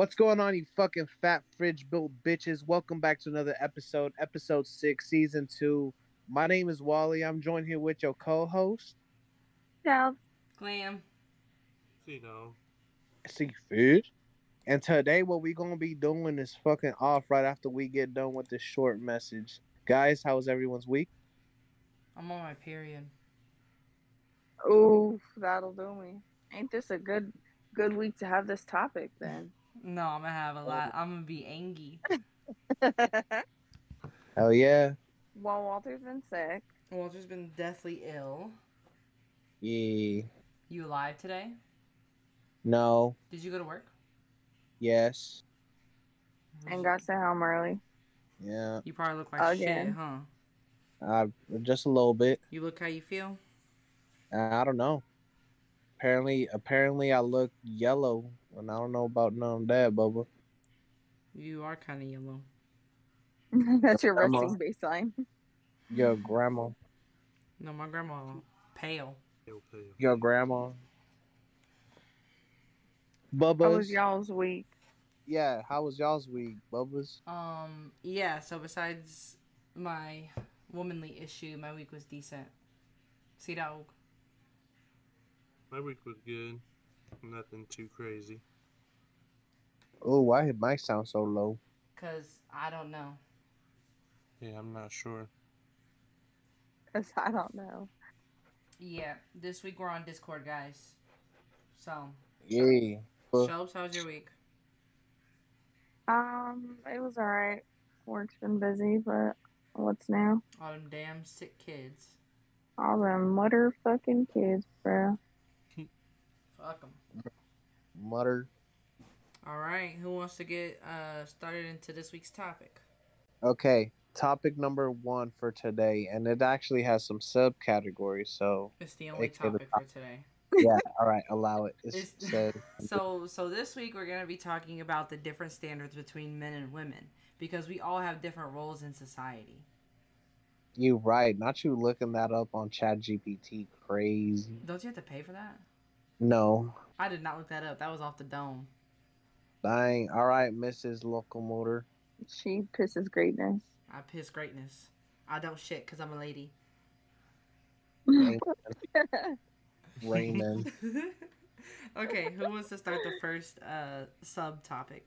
What's going on, you fucking fat fridge built bitches? Welcome back to another episode, episode six, season two. My name is Wally. I'm joined here with your co-host, Yeah. Glam. See you know, Seafood. And today, what we're gonna be doing is fucking off right after we get done with this short message. Guys, how was everyone's week? I'm on my period. Ooh, that'll do me. Ain't this a good good week to have this topic then? No, I'm gonna have a lot. I'm gonna be angry. Hell yeah, While Walter's been sick. Walter's been deathly ill. yeah, You alive today? no, Did you go to work? yes, and got sent home early. yeah, You probably look like Again. shit, huh? uh, just a little bit. You look how you feel. I don't know. Apparently, apparently, I look yellow, and I don't know about none of that, Bubba. You are kind of yellow. That's your Grandma. resting baseline. Your grandma, No, my grandma pale. pale, pale. your grandma. Bubba's. How was y'all's week? Yeah, how was y'all's week, Bubba's? Um, yeah. So besides my womanly issue, my week was decent. Sea Dog. My week was good. Nothing too crazy. Oh, why did my sound so low? Cause I don't know. Yeah, I'm not sure. Cause I don't know. Yeah, this week we're on Discord, guys. So, Yeah. Well- Chelbs, how was your week? Um, it was alright. Work's been busy, but what's new? All them damn sick kids. All them motherfucking kids, bro. Fuck them. Mutter. All right, who wants to get uh started into this week's topic? Okay, topic number one for today, and it actually has some subcategories. So It's the only the topic for today. yeah, all right, allow it. Said. So, so this week we're gonna be talking about the different standards between men and women because we all have different roles in society. You right? Not you looking that up on Chat GPT. Crazy. Don't you have to pay for that? No. I did not look that up. That was off the dome. Dang. All right, Mrs. Locomotor. She pisses greatness. I piss greatness. I don't shit because I'm a lady. Raymond. okay, who wants to start the first uh subtopic?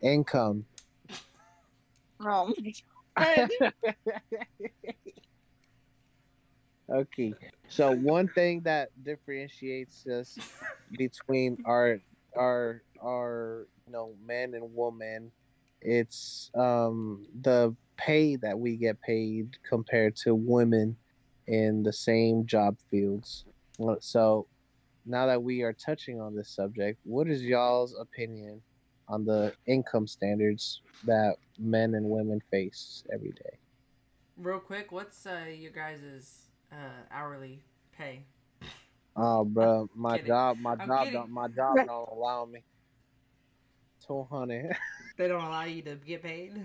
Income. oh my okay. So one thing that differentiates us between our our our you know men and women, it's um the pay that we get paid compared to women in the same job fields. So now that we are touching on this subject, what is y'all's opinion on the income standards that men and women face every day? Real quick, what's uh your guys' uh hourly pay? Oh, bro, my kidding. job, my I'm job, kidding. don't, my job don't allow me. Two hundred. They don't allow you to get paid.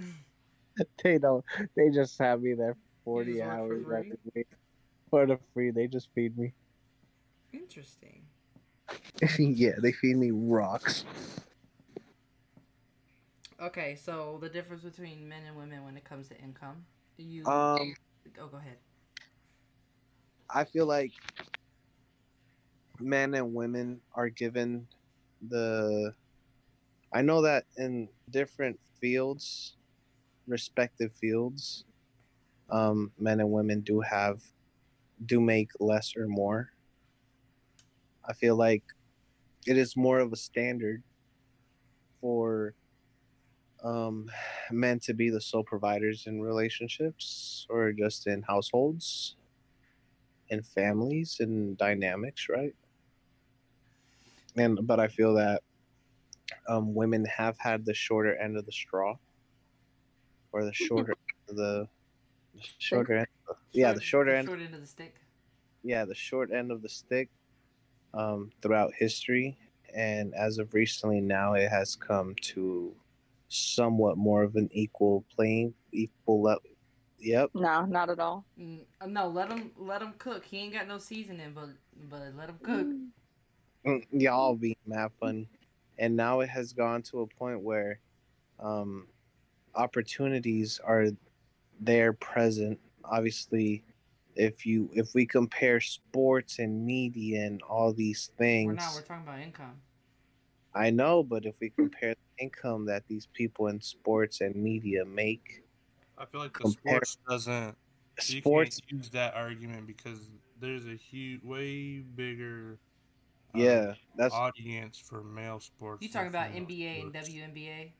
they don't. They just have me there You forty just work for hours week for the free. They just feed me. Interesting. yeah, they feed me rocks. Okay, so the difference between men and women when it comes to income. Do you Um, oh go ahead. I feel like men and women are given the. I know that in different fields, respective fields, um, men and women do have, do make less or more. I feel like it is more of a standard for um, men to be the sole providers in relationships or just in households and families and dynamics, right? And but I feel that um, women have had the shorter end of the straw, or the shorter the, the shorter end. yeah, the shorter end. Short end of the stick. Yeah, the short end of the stick um, throughout history, and as of recently, now it has come to somewhat more of an equal playing, equal level. Yep. No, not at all. Mm, no, let him let him cook. He ain't got no seasoning, but but let him cook. Mm, y'all be mad funny, and now it has gone to a point where um, opportunities are there present. Obviously, if you if we compare sports and media and all these things, We're not. We're talking about income. I know, but if we compare the income that these people in sports and media make, I feel like the sports doesn't. You sports, can't use that argument because there's a huge, way bigger. um, yeah, that's audience for male sports. You than talking about female NBA and sports. WNBA?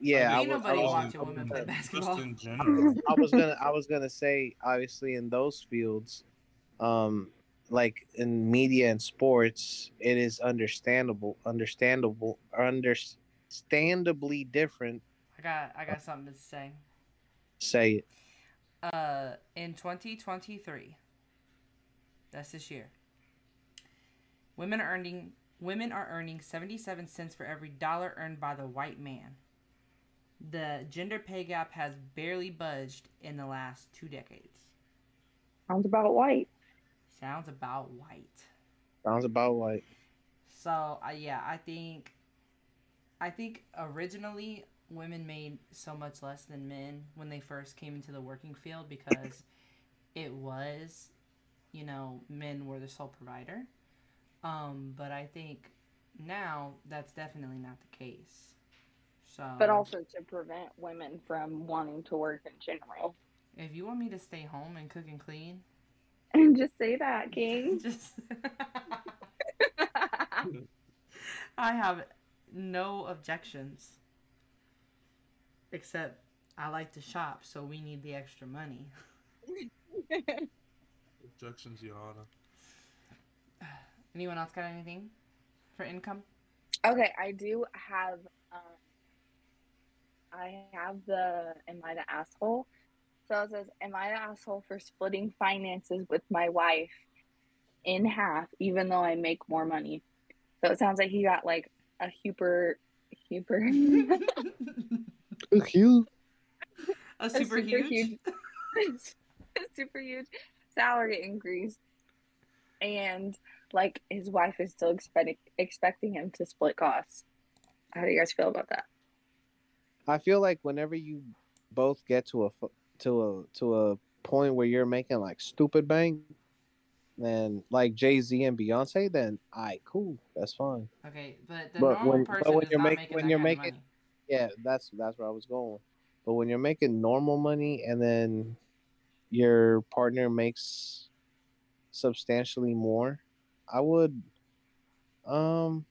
yeah. I Ain't was, nobody was- watching I was women gonna- play Just basketball. in general. I was gonna I was gonna say obviously in those fields, um, like in media and sports, it is understandable, understandable, understandably different. I got. I got something to say. Say it. Uh, in 2023, that's this year. Women are earning women are earning 77 cents for every dollar earned by the white man. The gender pay gap has barely budged in the last two decades. Sounds about white. Sounds about white. Sounds about white. So, uh, yeah, I think I think originally women made so much less than men when they first came into the working field because it was, you know, men were the sole provider. Um, but I think now that's definitely not the case. So, But also to prevent women from wanting to work in general. if you want me to stay home and cook and clean, And just say that, King. just I have no objections. Except I like to shop, so we need the extra money. Objections, Your Honor. Anyone else got anything for income? okay, I do have. Um, I have the "Am I the asshole?" So it says, "Am I the asshole for splitting finances with my wife in half, even though I make more money?" So it sounds like he got like a super, super, cute. A super, huge. a super huge salary increase, and like his wife is still expecting expecting him to split costs. How do you guys feel about that? I feel like whenever you both get to a to a to a point where you're making like stupid bank, then like Jay Z and Beyonce, then I cool, that's fine. Okay, but the But normal when- but person when is you're not make- making when that you're kind making- money. Yeah, that's that's where I was going. But when you're making normal money and then your partner makes substantially more, I would um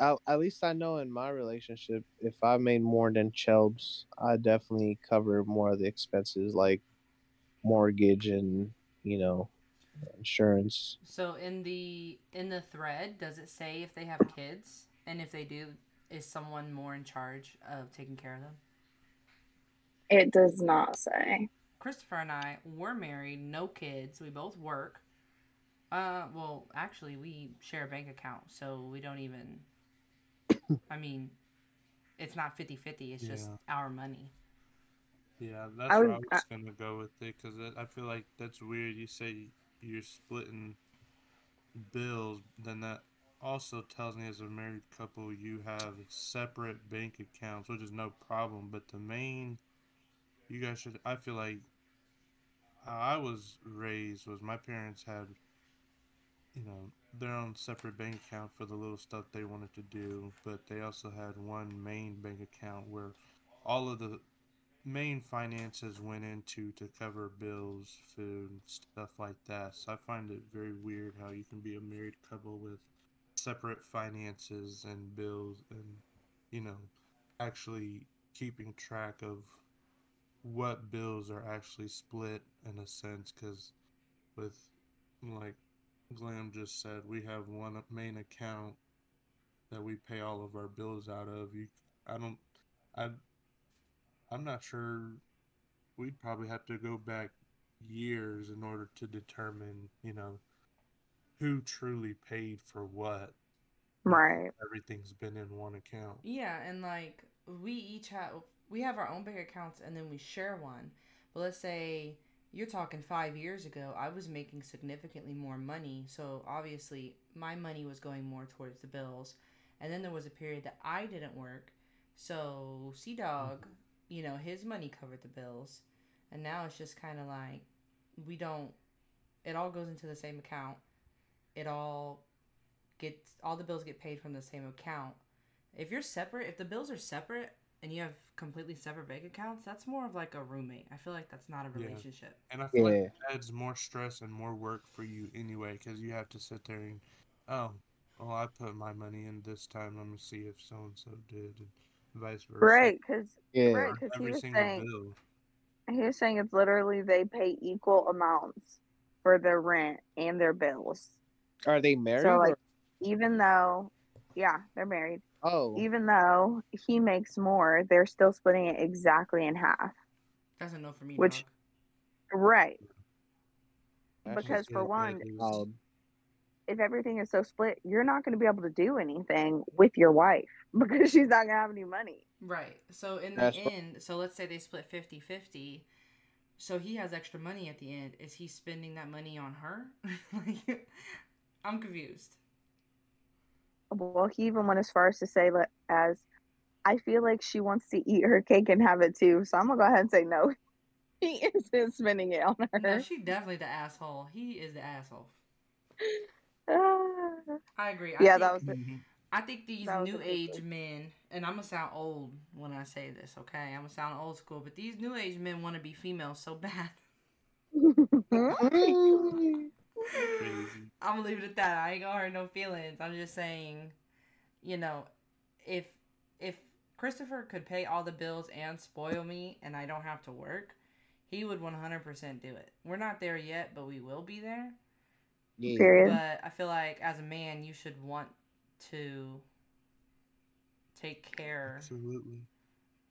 at, at least I know in my relationship if I made more than Chelbs, I definitely cover more of the expenses like mortgage and, you know, insurance. So in the in the thread, does it say if they have kids, and if they do, is someone more in charge of taking care of them? It does not say. Christopher and I were married, no kids. We both work. Uh, well, actually, we share a bank account, so we don't even. I mean, it's not 50 50, it's just Yeah. our money. Yeah, that's I where would- I was gonna go with it because I feel like that's weird. You say you're splitting bills, then that also tells me as a married couple you have separate bank accounts, which is no problem. But the main, you guys should. I feel like I was raised was my parents had, you know, their own separate bank account for the little stuff they wanted to do, but they also had one main bank account where all of the main finances went into to cover bills, food, stuff like that. So I find it very weird how you can be a married couple with separate finances and bills and you know actually keeping track of what bills are actually split in a sense cuz with like Glam just said we have one main account that we pay all of our bills out of you I don't I I'm not sure. We'd probably have to go back years in order to determine, you know, who truly paid for what. Right. Everything's been in one account. Yeah, and like we each have we have our own bank accounts and then we share one. But let's say you're talking five years ago, I was making significantly more money. So obviously, my money was going more towards the bills. And then there was a period that I didn't work. So Sea Dog, mm-hmm. you know, his money covered the bills. And now it's just kind of like we don't, it all goes into the same account. It all gets, all the bills get paid from the same account. If you're separate, if the bills are separate, and you have completely separate bank accounts, that's more of like a roommate. I feel like that's not a Yeah. relationship. And I feel Yeah. like it adds more stress and more work for you anyway, because you have to sit there and, oh, well, I put my money in this time. Let me see if so and so did, and vice versa. Right, because Yeah. right, On because he every was single saying bill. he was saying it's literally they pay equal amounts for their rent and their bills. Are they married? So or- like, even though, yeah, they're married. oh, Even though he makes more, they're still splitting it exactly in half. That's a no for me. Which- dog. Right, that's because for one, wild. if everything is so split, you're not going to be able to do anything with your wife because she's not going to have any money. Right. So in the That's fu- end, so let's say they split 50 50. So he has extra money at the end. Is he spending that money on her? like, I'm confused. Well, he even went as far as to say that as I feel like she wants to eat her cake and have it too. So I'm gonna go ahead and say no. He isn't spending it on her. No, her. she definitely the asshole. He is the asshole. I agree. I yeah, think, that was it. Mhm. I think these new age thing. men, and I'm gonna sound old when I say this, okay? I'm gonna sound old school, but these new age men want to be female so bad. Crazy. I'm gonna leave it at that. I ain't gonna hurt no feelings. I'm just saying, you know, if if Christopher could pay all the bills and spoil me, and I don't have to work, he would 100% do it. We're not there yet, but we will be there. yeah. Period. But I feel like as a man, you should want to take care Absolutely.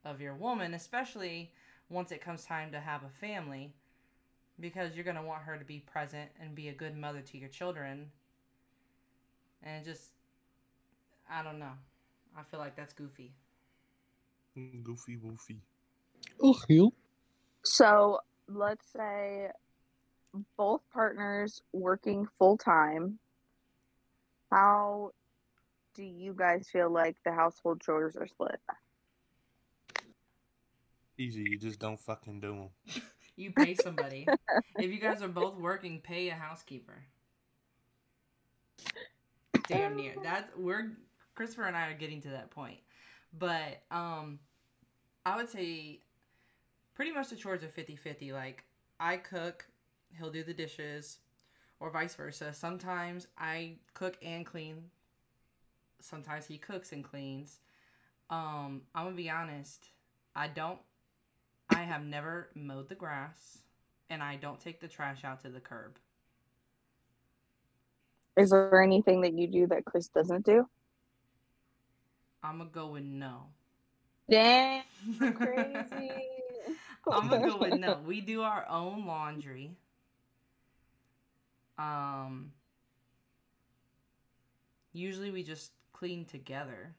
of your woman, especially once it comes time to have a family, because you're gonna want her to be present and be a good mother to your children. And just, I don't know. I feel like that's goofy. Goofy woofy. Oh, you. So let's say both partners working full time. How do you guys feel like the household chores are split? Easy. You just don't fucking do them. You pay somebody. if you guys are both working, pay a housekeeper. Damn near. That we're Christopher and I are getting to that point. But um I would say pretty much the chores are 50-50. Like I cook, he'll do the dishes, or vice versa. Sometimes I cook and clean. Sometimes he cooks and cleans. Um, I'm gonna be honest. I don't I have never mowed the grass and I don't take the trash out to the curb. Is there anything that you do that Chris doesn't do? I'm gonna go with no. Dang, crazy. I'm gonna go with no. We do our own laundry. Um usually we just clean together.